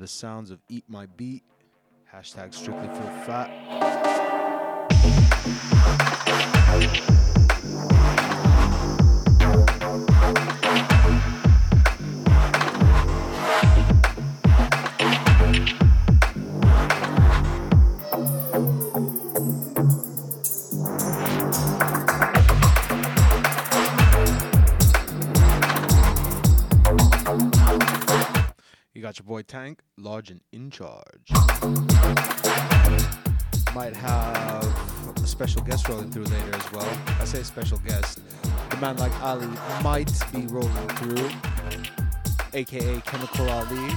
The sounds of Eat My Beat. Hashtag strictly feel fat. Tank, large and in charge. Might have a special guest rolling through later as well. I say special guest. The man like Ali might be rolling through, aka Chemical Ali,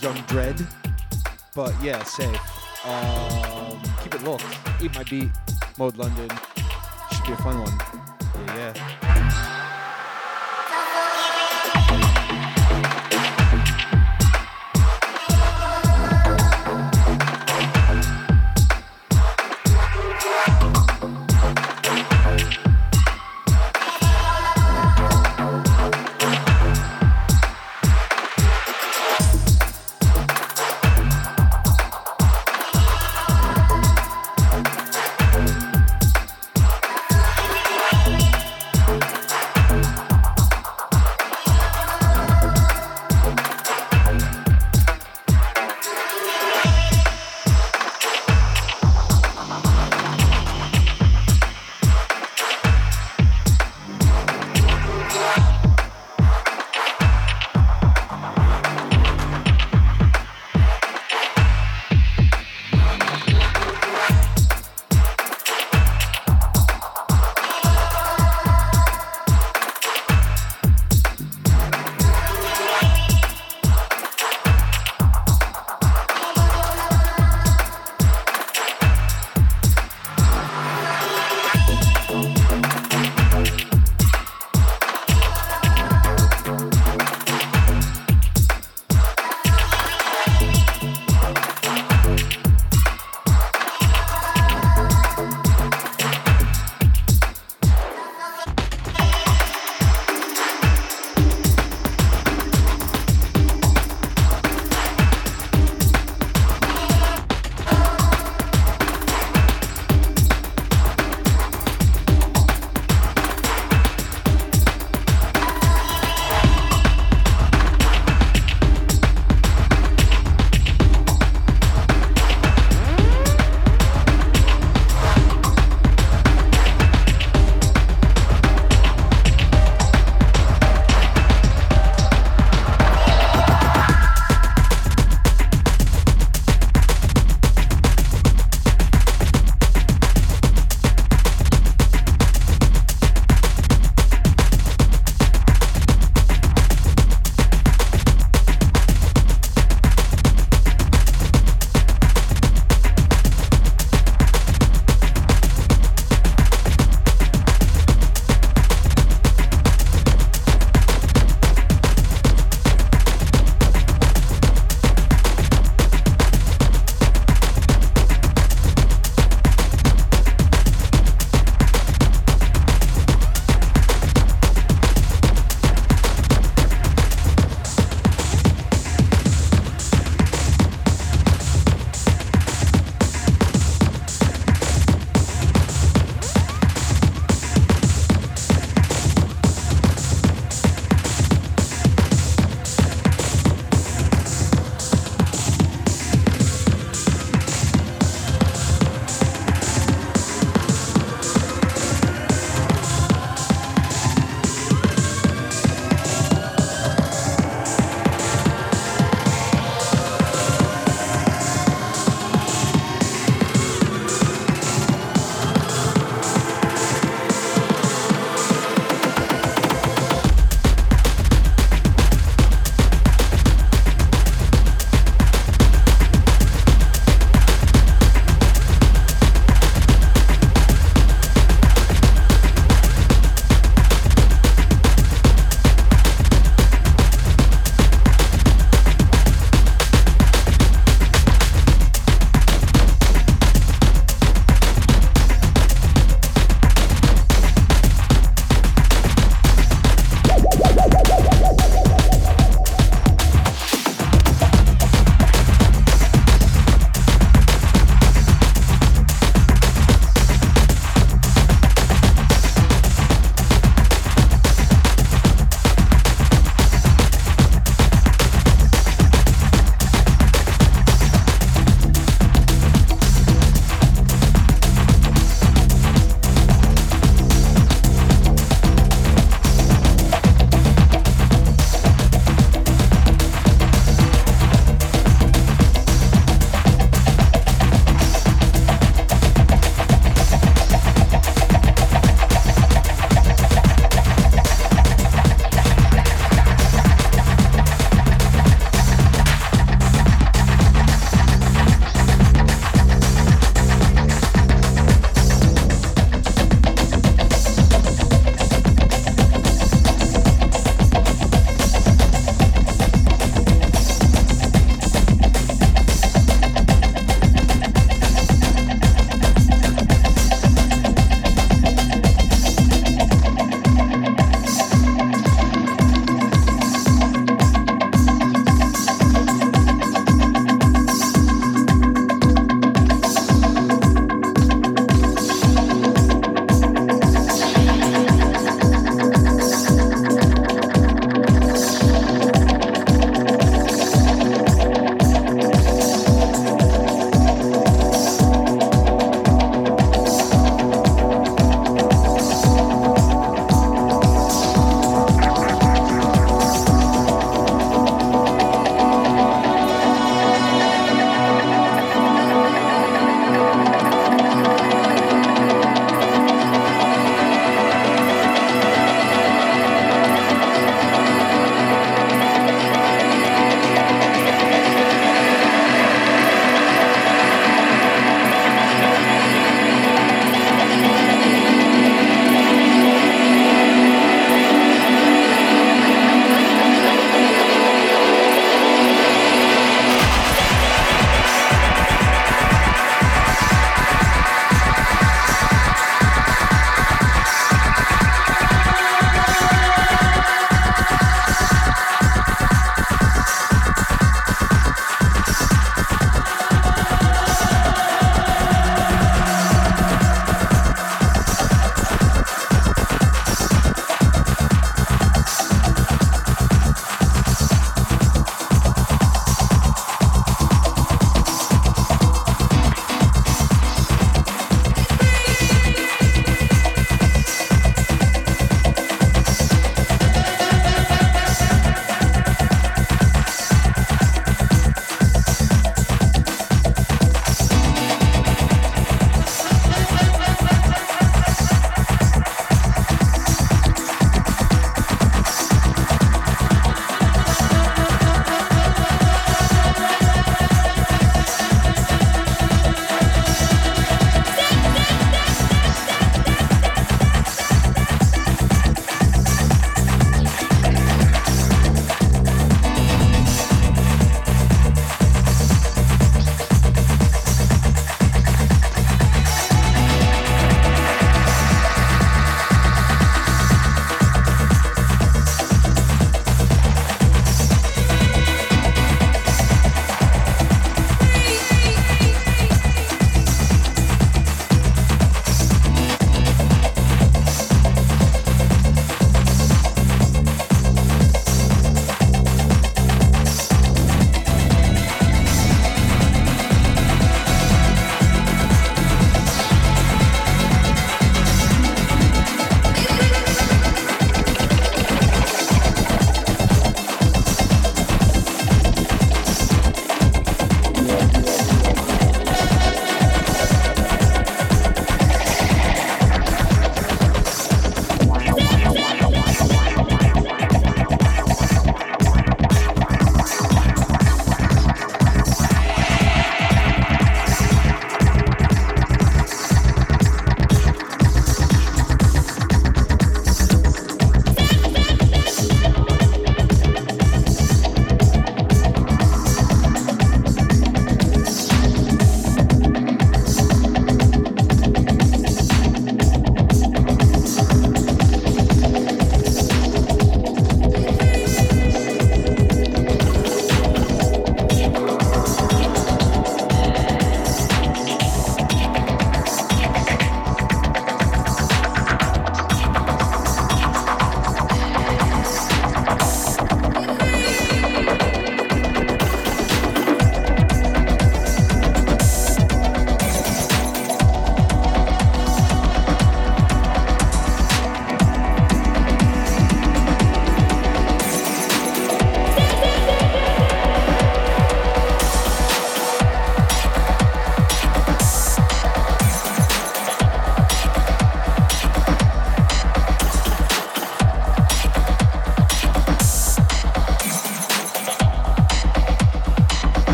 Young Dread. But yeah, safe. Um, keep it locked. Eat my beat. Mode London. Should be a fun one.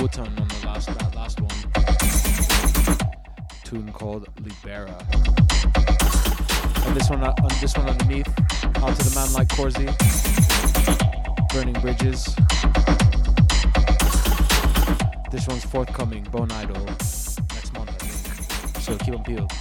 On the last that last one. Tune called Libera. And this one uh, this one underneath, out to the man like Corsi. Burning Bridges. This one's forthcoming, Bone Idol, next month I think. So keep on peeled.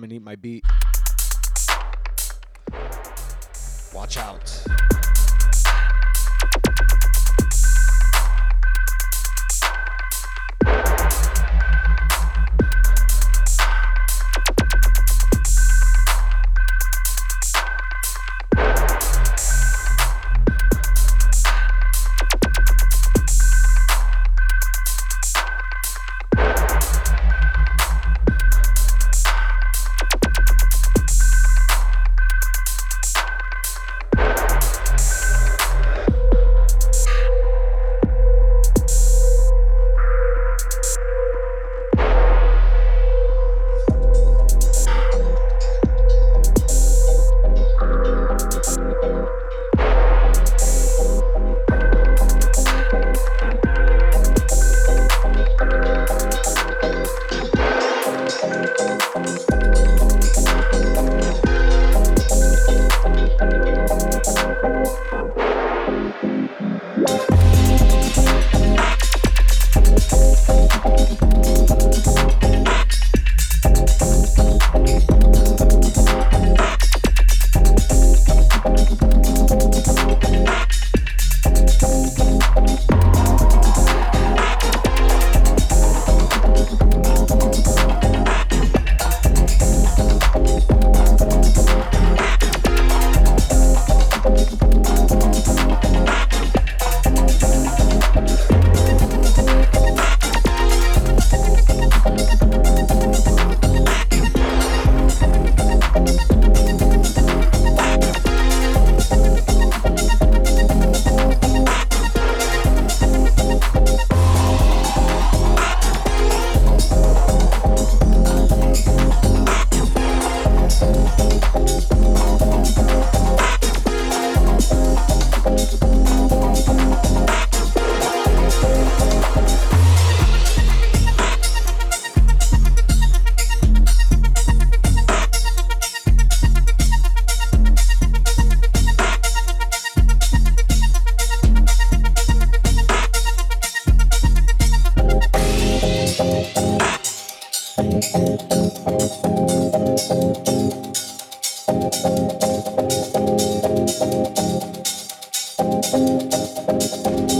Forthcoming Eat My Beat. Thank you.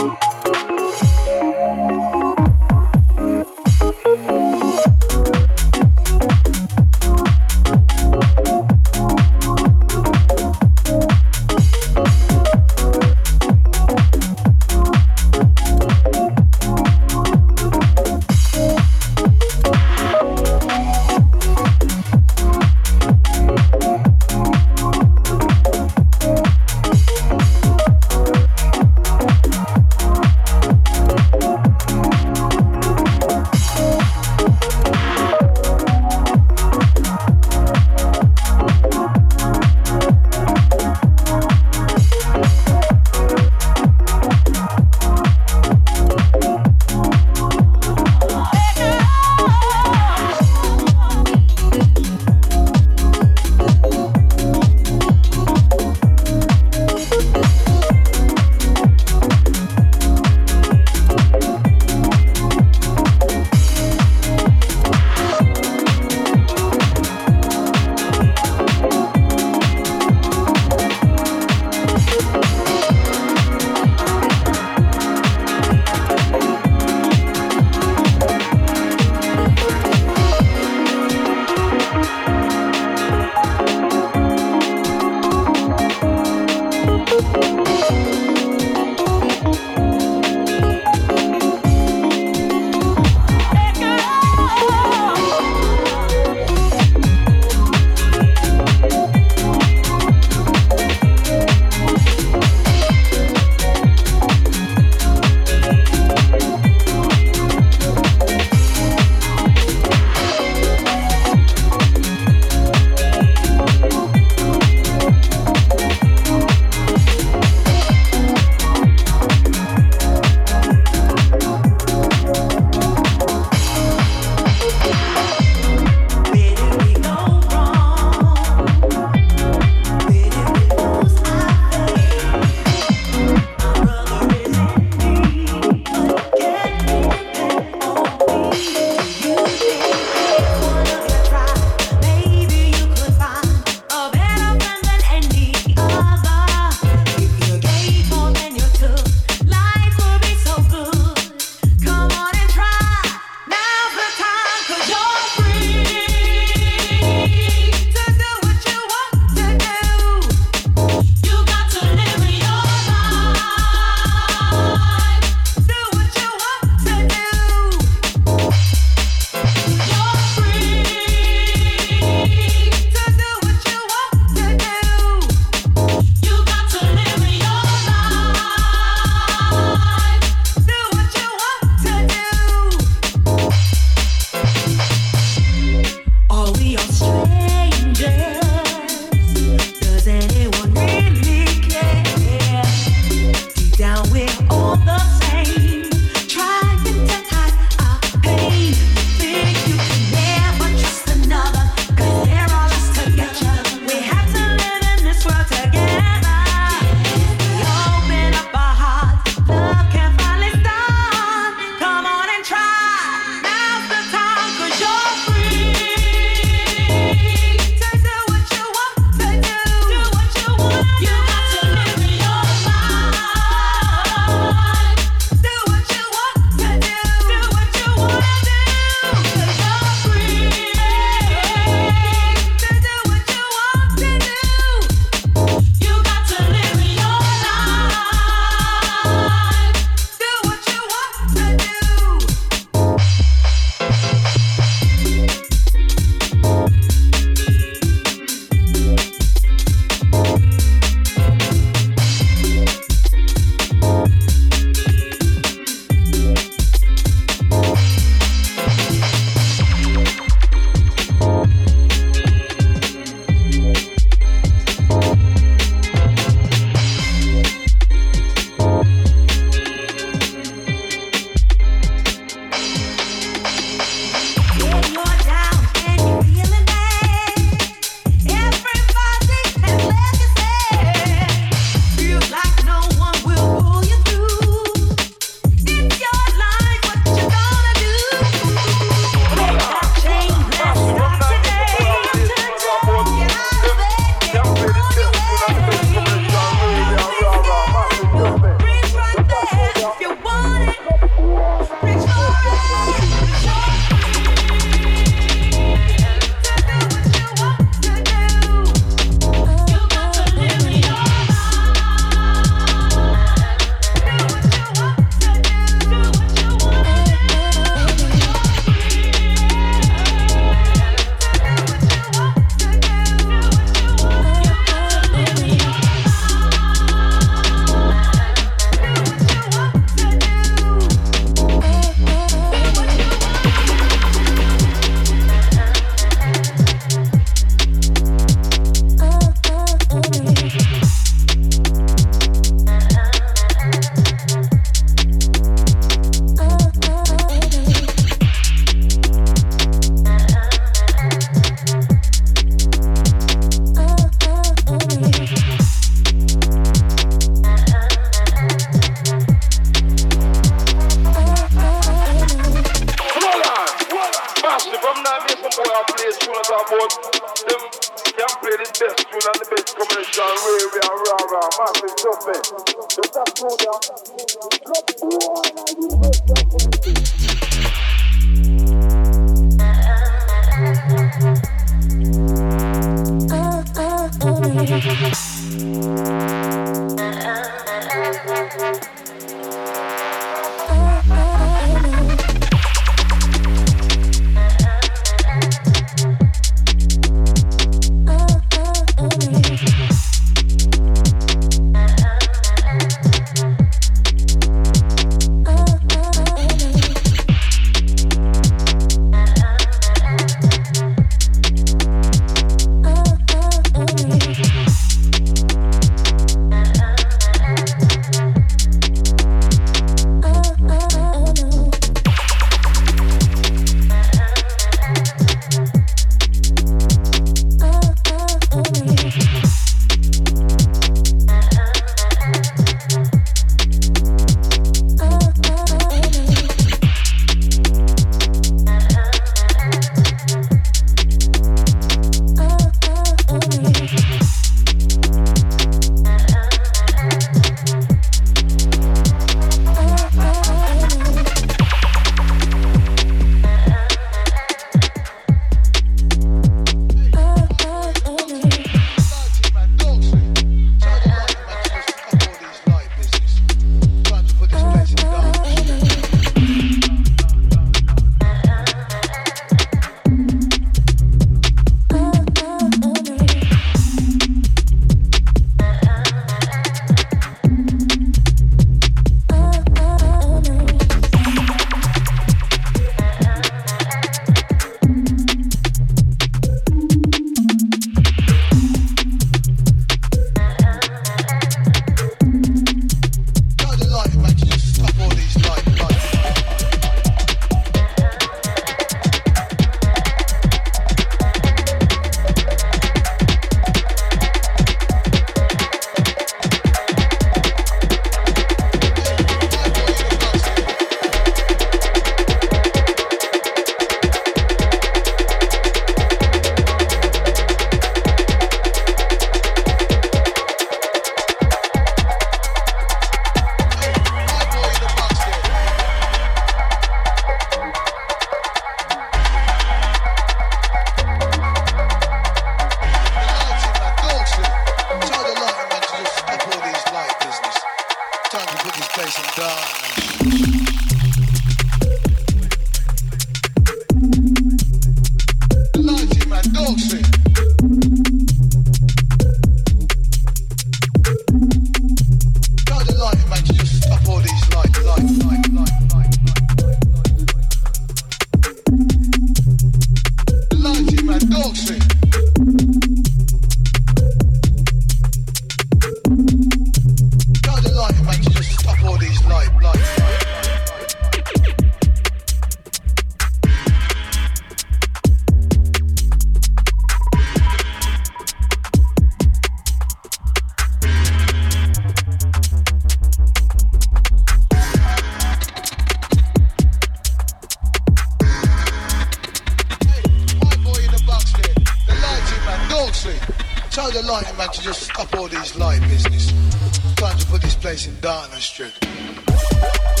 station, darkness, Strick.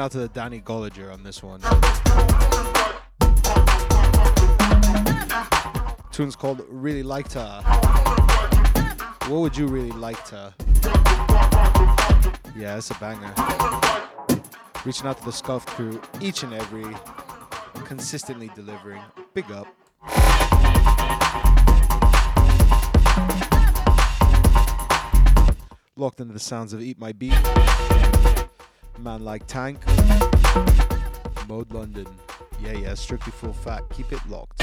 Out to the Danny Gulliger on this one. Tune's called Really Liked Her. What would you really like to? Yeah, it's a banger. Reaching out to the Scuff crew, each and every, consistently delivering. Big up. Locked into the sounds of Eat My Beat. Man like Tank. Mode London. Yeah, yeah, strictly full fat. Keep it locked.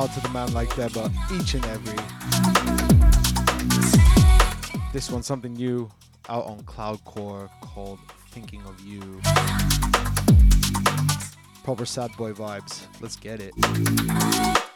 Out to the man like Deba each and every. This one's something new out on Cloudcore called Thinking of You. Proper sad boy vibes. Let's get it.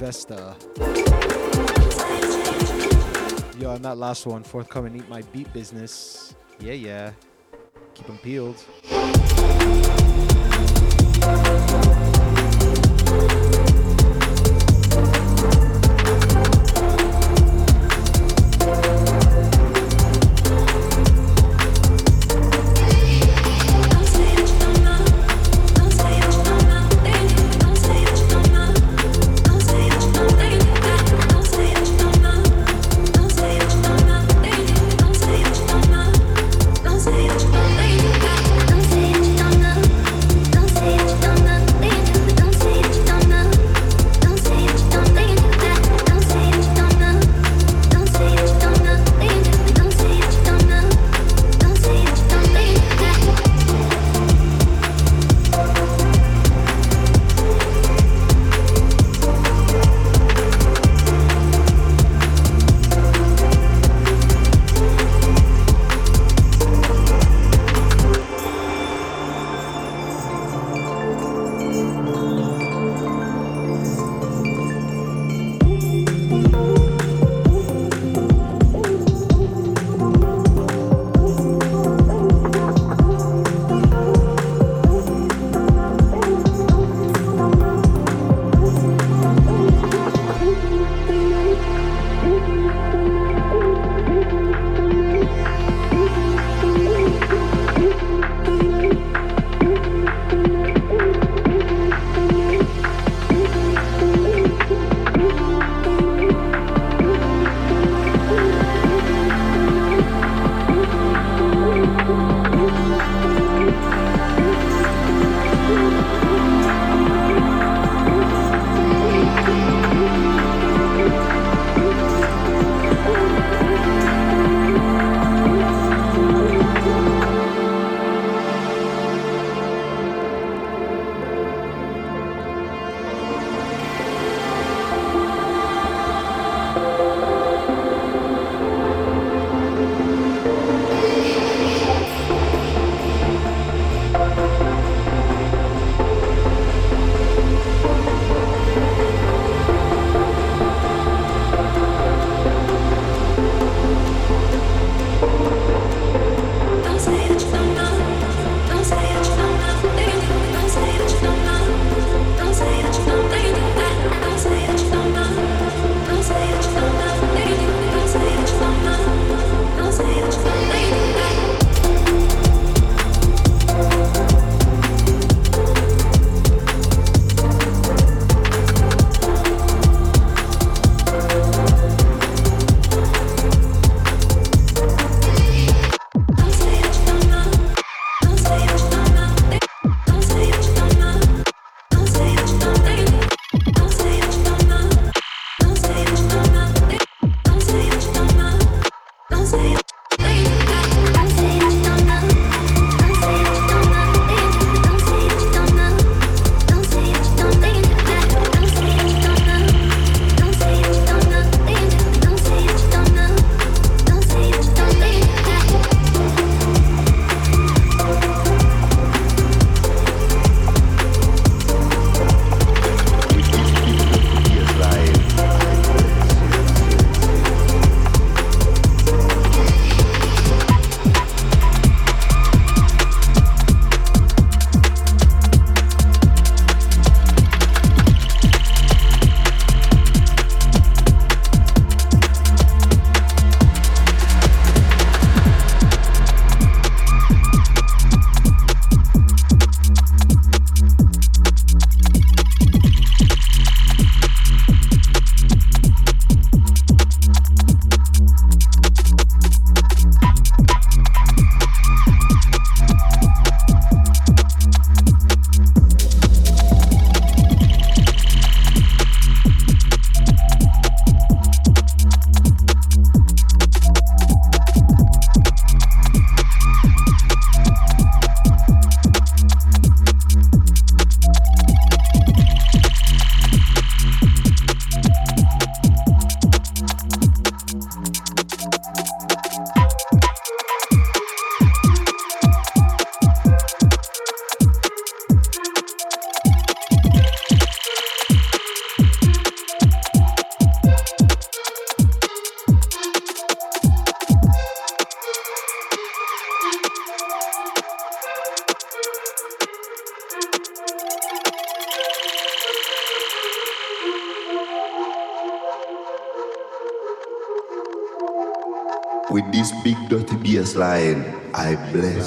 Vesta. Yo, and that last one, forthcoming Eat My Beat Business. Yeah, yeah. Keep them peeled.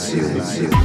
不是的不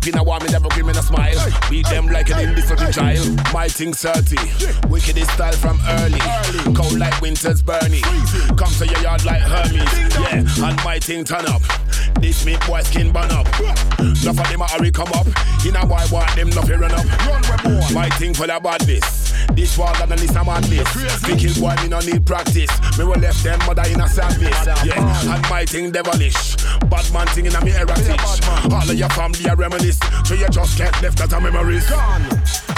up in a warm, never grim in a smile. Beat them like an indisciplined child. My thing 30. Wickedest style from early. Cold like winter's burning. Come to your yard like Hermes. Yeah, and my thing turn up. This meat boy skin burn up. Enough of them a hurry come up. In a boy want them nothing run up. My thing full of badness. This war than this a madness. Me kill boy, me no need practice. Me will left them mother in a sadness. Yeah, and my thing devilish. Bad man thing in a me heritage. All of your family are reminisce. So you just get left as a memories.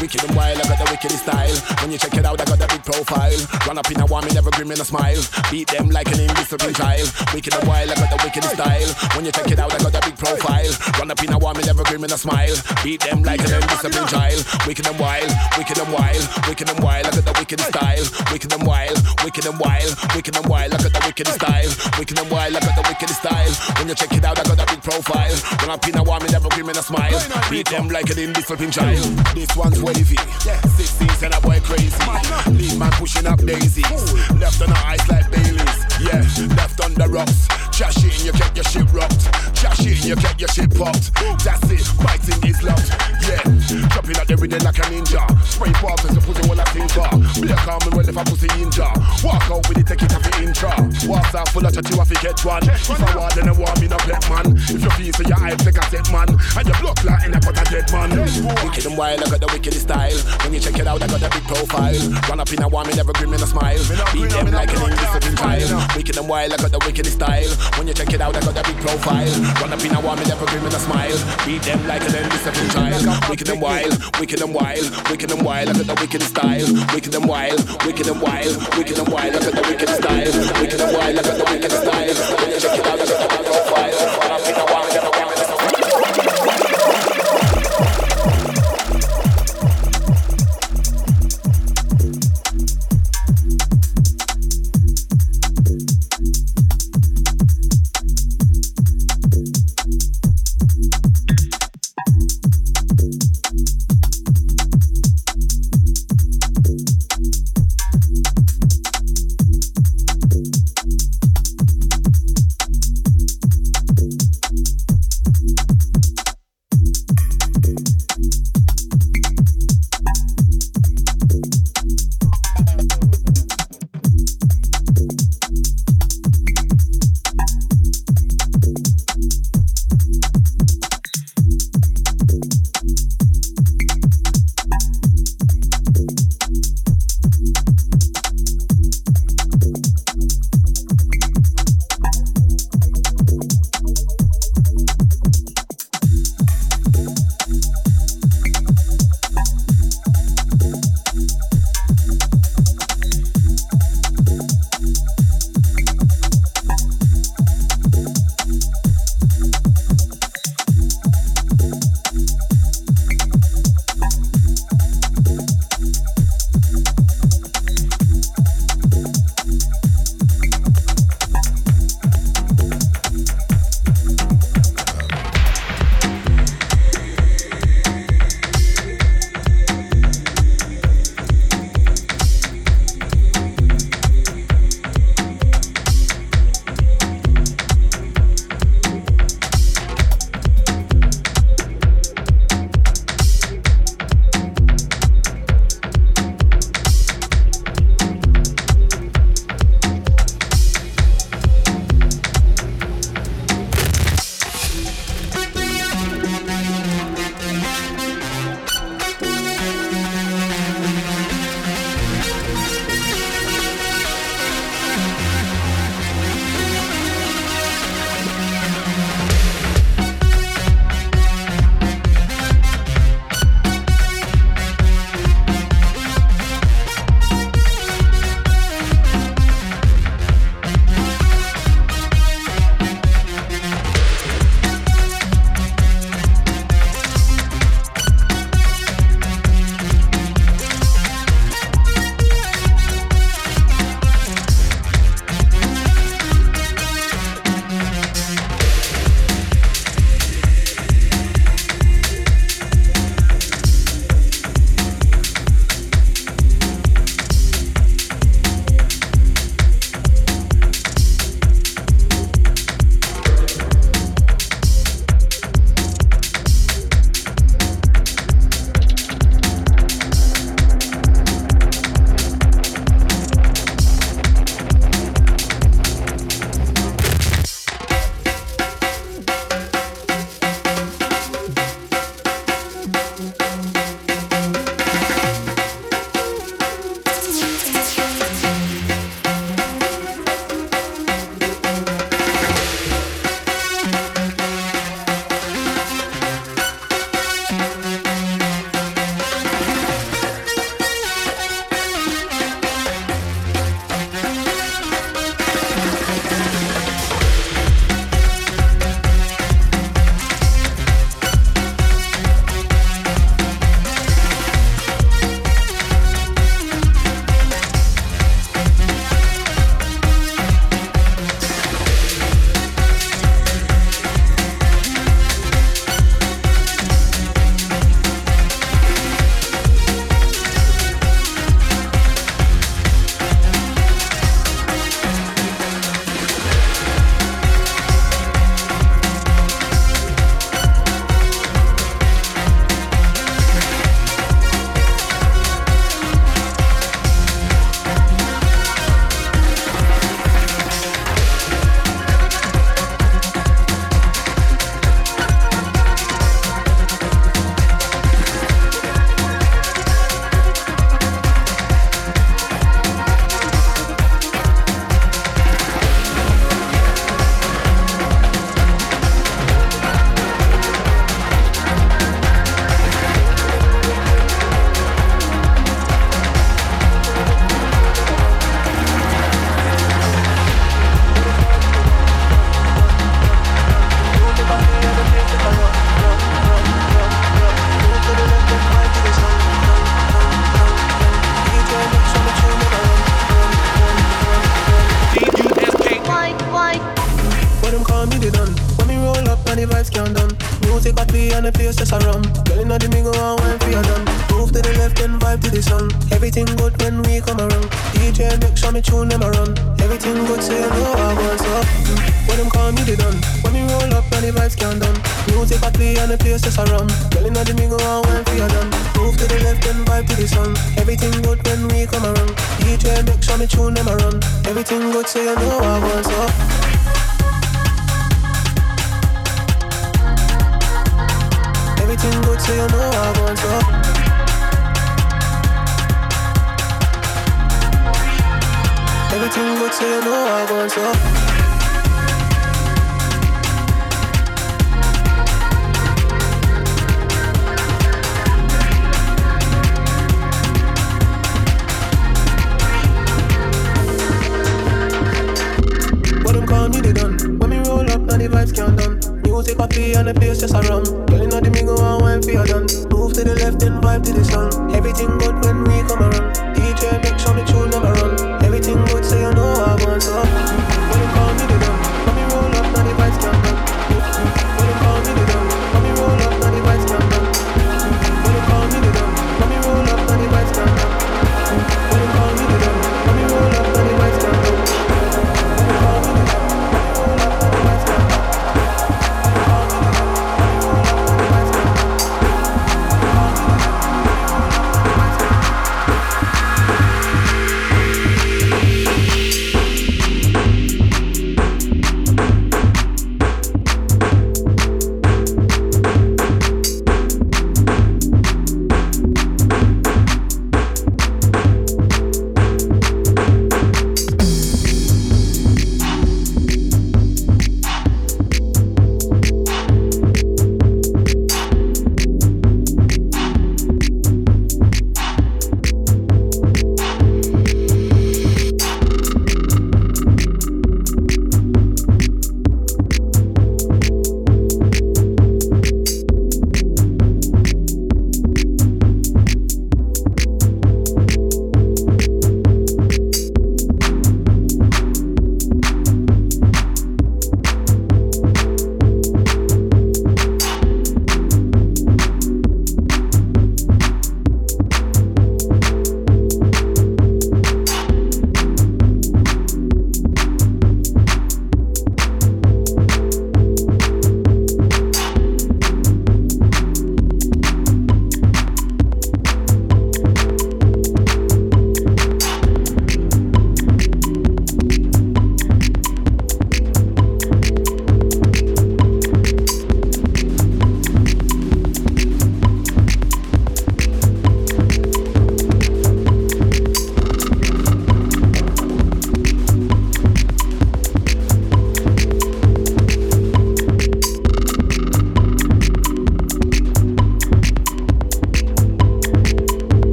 Wicked and wild, I got the wicked style. When you check it out, I got the big profile. Run up in a warm, never grim in a smile. Beat them like an indisciplined child. Wicked and wild, I got the wicked style. When you check it out, I got the big profile. Run up in a warm, never grim in a smile. Beat them like an indisciplined child. Wicked and wild, wicked and wild, wicked and wild, I got the wicked style. Wicked and wild, wicked and wild, wicked and wild, I got the wicked style. Wicked and wild, I got the wicked style. When you check it out, I got the big profile. Run up in a warm, never grim in a smile. Beat them like an indisciplined child. This one's wavy. 16 and a boy crazy. Lead man pushing up daisies. Left on the ice like Baileys. Yeah, left on the rocks. Trash it and you get your shit rocked. Trash it and you get your shit popped. That's it, biting is locked. Yeah, dropping out the rhythm like a ninja. Spray barbers and pussy while I think bar. Black arm and well if I pussy ninja. Walk out with it, take it off the intra. Walks out full of chat, you have to get one. If I want, then I want me no pet man. If you feel so your eyes take a set man. And your blood clot in a pot of dead man. Wicked and wild, I got the wicked style. When you check it out, I got the big profile. Run up in a warm, me never grim in a smile. Beat them like an indisciplined child. Wicked and wild, I got the wicked style. When you check it out, I got that big profile. Run up in a warm, never grim in a smile. Beat them like an indisciplined child. Wicked and wild, wicked and wild, wicked and wild, I got the wicked style. Wicked and wild, wicked and wild, wicked and wild, I got the wicked style. Wicked and wild, I got the wicked style. When you check it out, I got the big profile.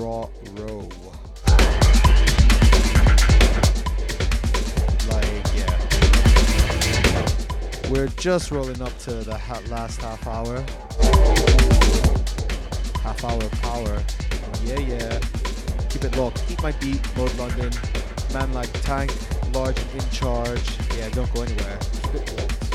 Raw Row. Like, yeah. We're just rolling up to the ha- last half hour. Half hour power. Yeah, yeah. Keep it locked. Eat My Beat, Mode London. Man like Tank, large in charge. Yeah, don't go anywhere. Keep it locked.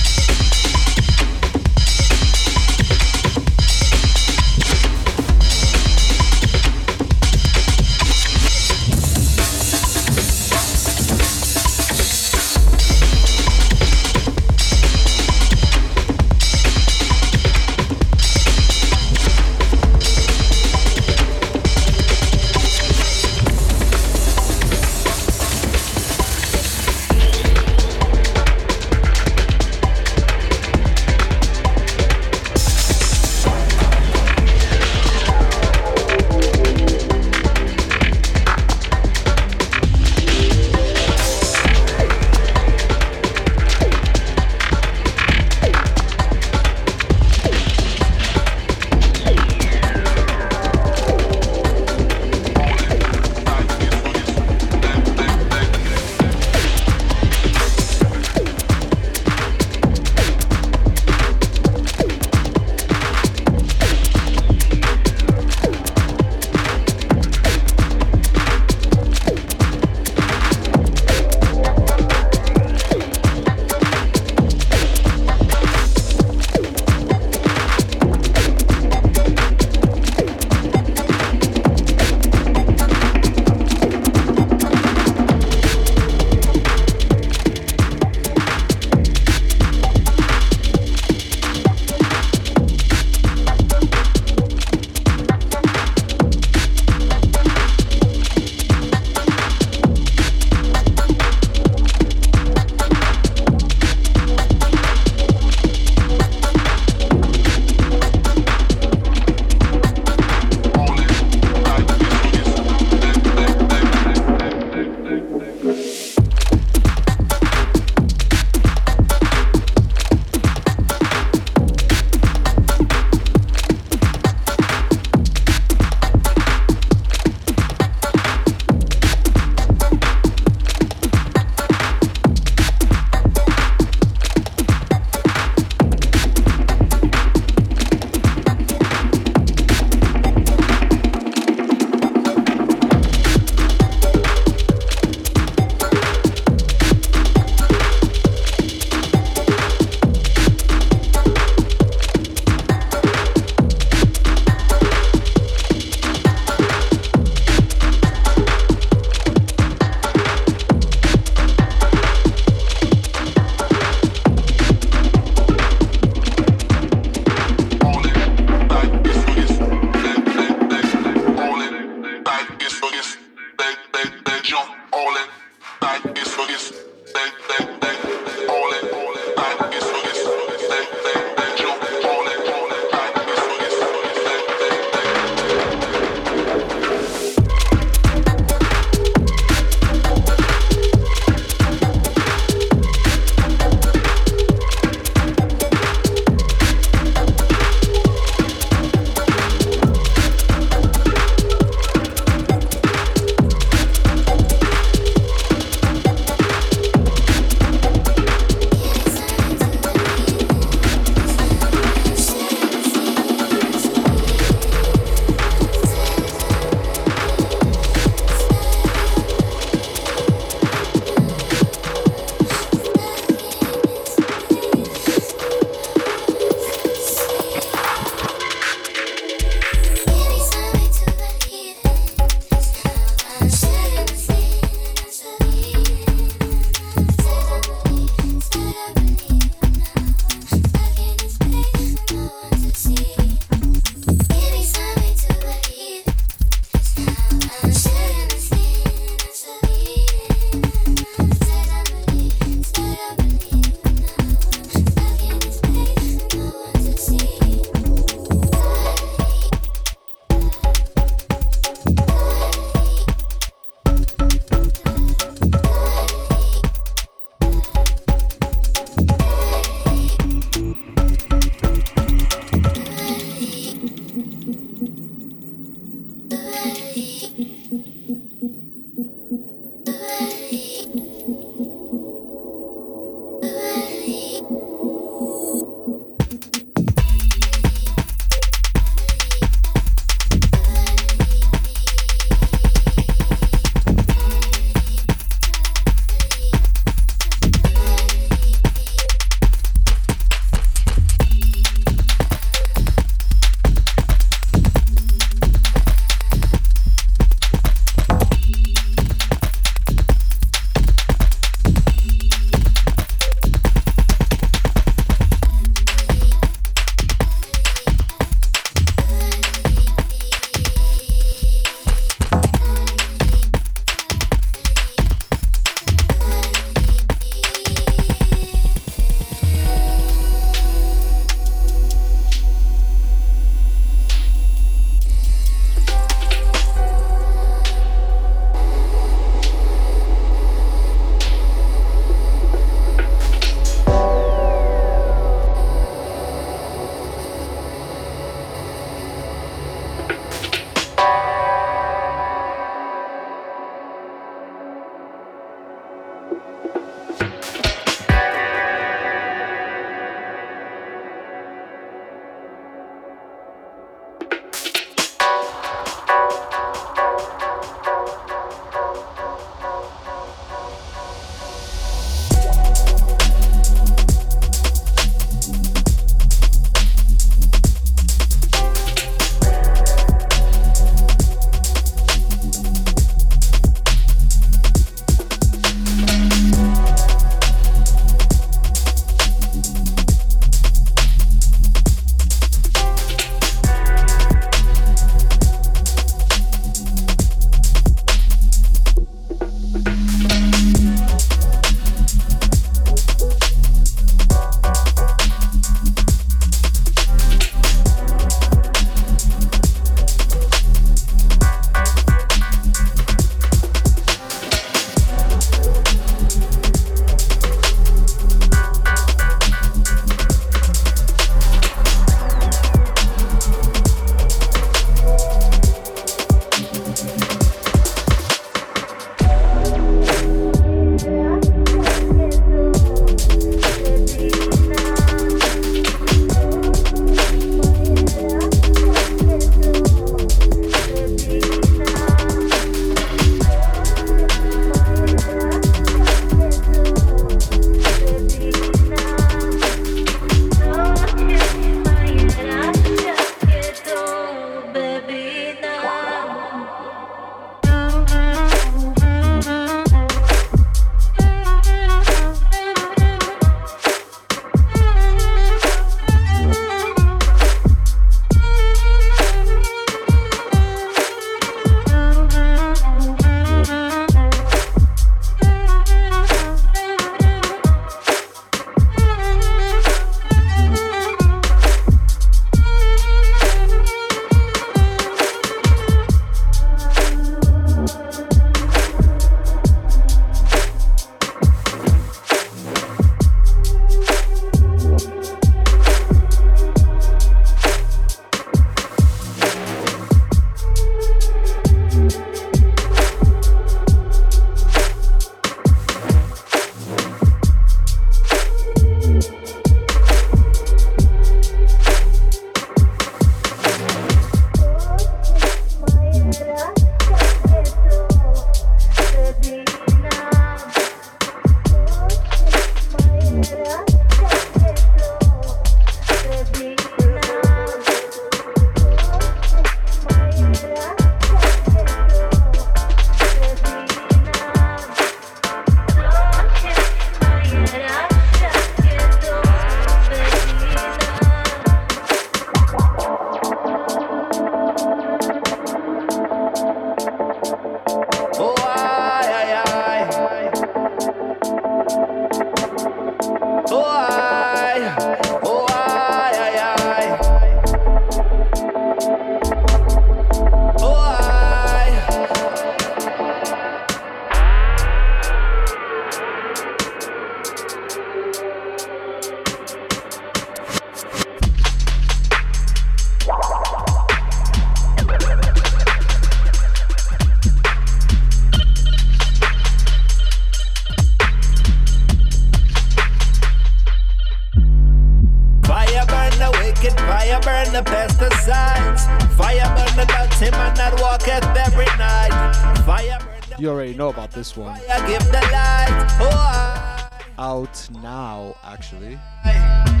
already know about this one. fire, give the light. Oh, Out now, actually. burn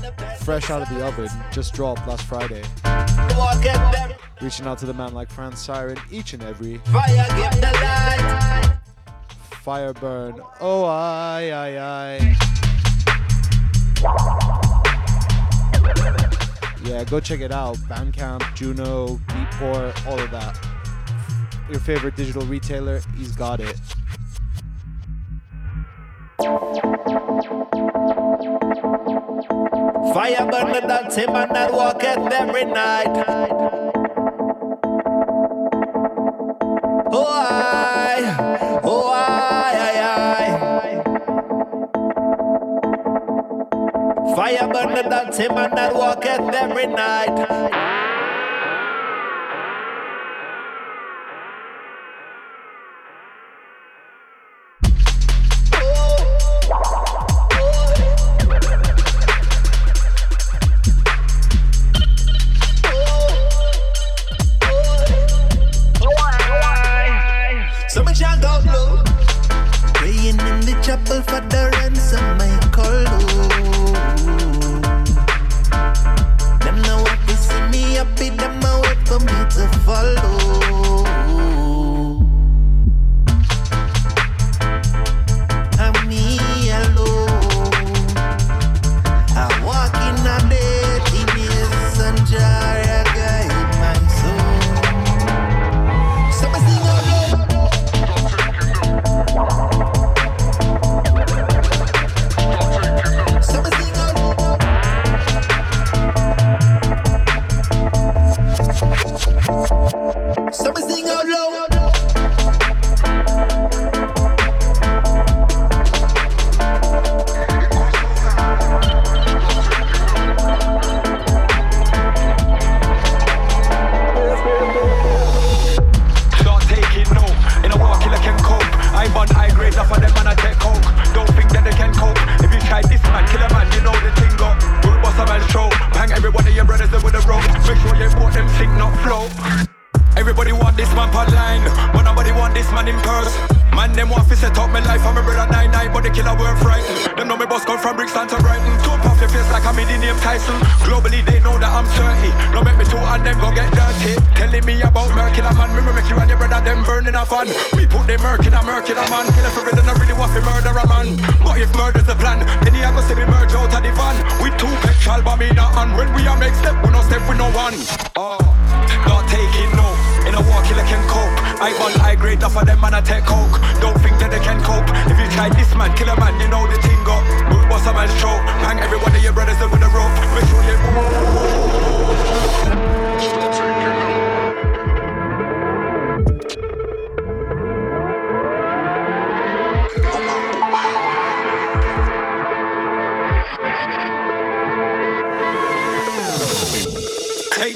the best. Fresh out of the oven. Just dropped last Friday. Walk it every Reaching out to the man like Franz Siren each and every. fire, give the light. Fire burn. Oh, I, I, I. Yeah, go check it out. Bandcamp, Juno, Beatport, all of that. Your favorite digital retailer, he's got it. Fire burn the dancing man that walk it every night. Oh, I, oh, I, I, I. Fire burn the dancing man that walk it every night.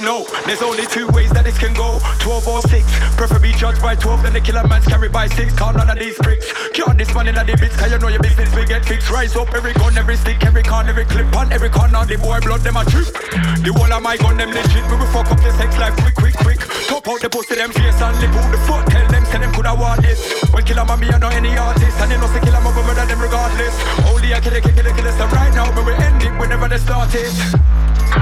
Note, there's only two ways that this can go. 12 or 6, preferably judged by 12 Then the killer man's carried by 6, count none of these bricks Count this man in the bits, cause you know your business will get fixed? Rise up every gun, every stick, every con, every clip On every corner, the boy blood, them a trip The whole of my gun, them legit We will fuck up the sex life quick, quick, quick. Top out the pussy, them face and lip out the foot Tell them, say them coulda want this? When killer man, me I know any artist And they know say killer man, we murder them regardless. Only I kill a kill, kill, kill, so right now But we end it whenever they start it.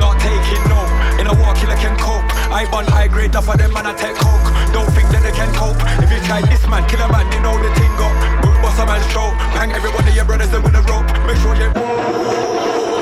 Not taking no. In a walk killer can cope. I bun high grade off of them man I take coke. Don't think that they can cope. If you try this man, kill a man, you know the thing go. Good boss a man's show. Bang every one of your brothers there with a rope. Make sure you not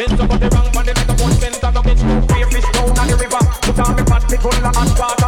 Bend over the wrong body the a one bent on a bitch. Fish down on the river. Put on me pot, pick on the hot pot.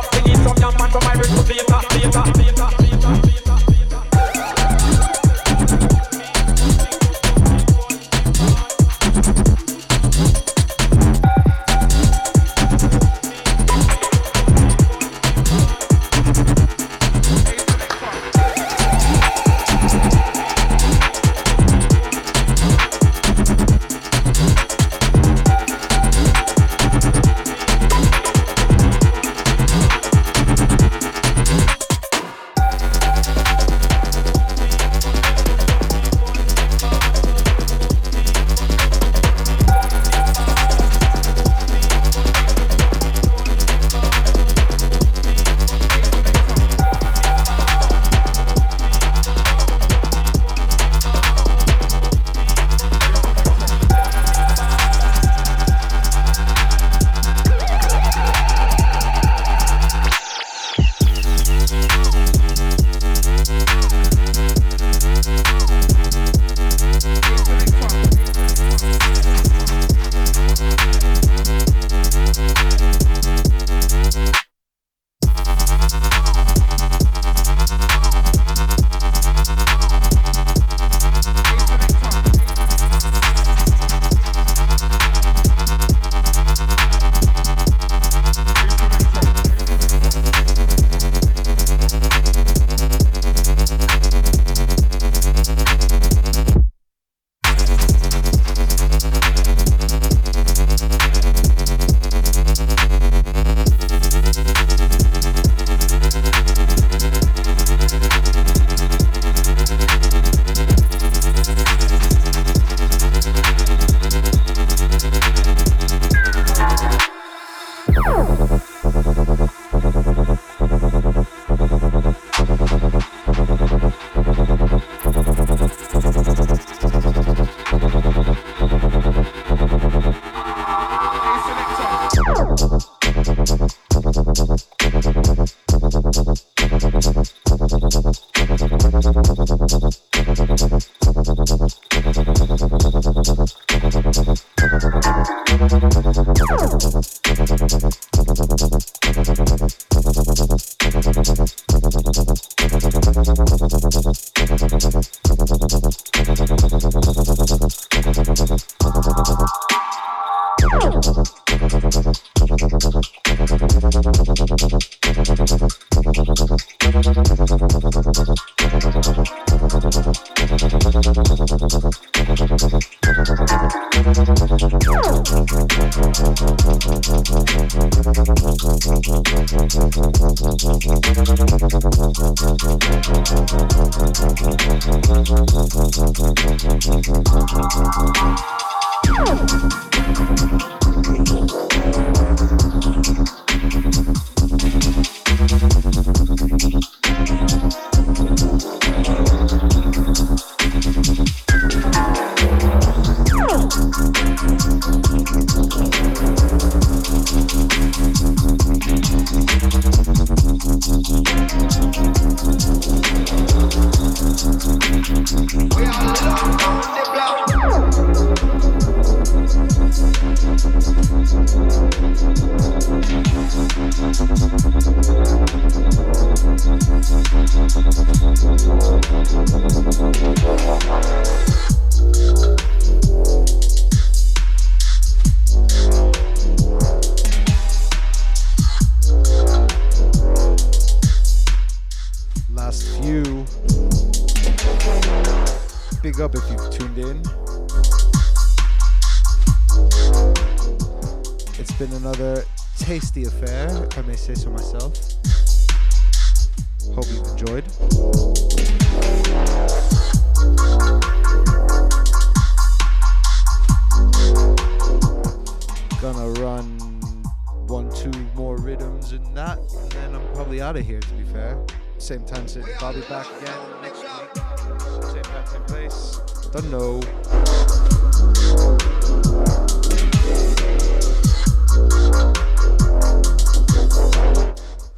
I'll be back again next week? Same time, same place. Don't know.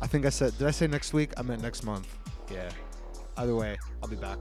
I think I said, did I say next week? I meant next month. Yeah. Either way, I'll be back.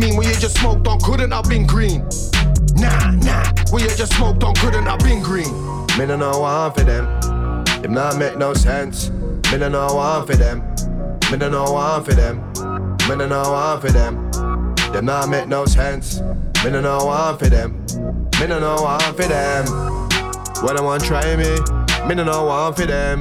Mean when you just smoked on? Couldn't have been green. Nah, nah. When you just smoked on, couldn't have been green. Me no know one for them. Them not make no sense. Me no know one for them. Me no know one for them. Me no know one for them. Them not make no sense. Me no know one for them. Me no know one for them. When I want try me, me no know one for them.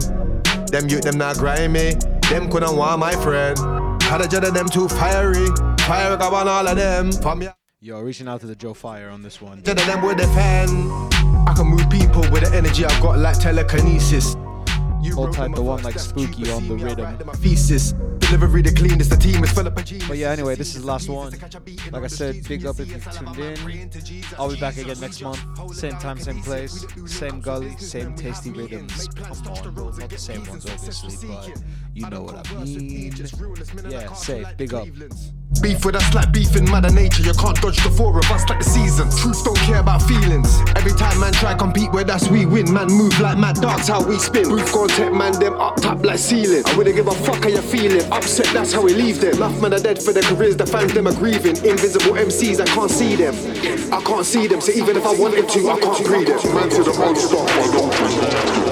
Them youth them not grind me. Them couldn't want my friend. Had a jet of them too fiery. Fire go on all of them. From ya. Yo, reaching out to the Joe Fire on this one. Jet them with the fan. I can move people with the energy I've got like telekinesis. You tight them the one like Spooky on the see me, I rhythm. Thesis. Delivery the cleanest, the team is full of. But yeah, anyway, this is the last one. Like I said, big up if you've tuned in. I'll be back again next month. Same time, same place. Same gully, same tasty rhythms. Come on, bro. Not the same ones, obviously, but you know what I mean. Yeah, safe. Big up. Beef with us like beef in mother nature. You can't dodge the four of us like the seasons. Truth don't care about feelings. Every time man try compete with us, we win. Man move like mad dogs, how we spin. Booth gon' take man them up top like ceiling. I wouldn't give a fuck how you feeling. Upset, that's how we leave them. Enough men are dead for their careers, the fans them are grieving. Invisible MCs, I can't see them. I can't see them, so even if I wanted to, I can't breathe them. Man to the unstop, I don't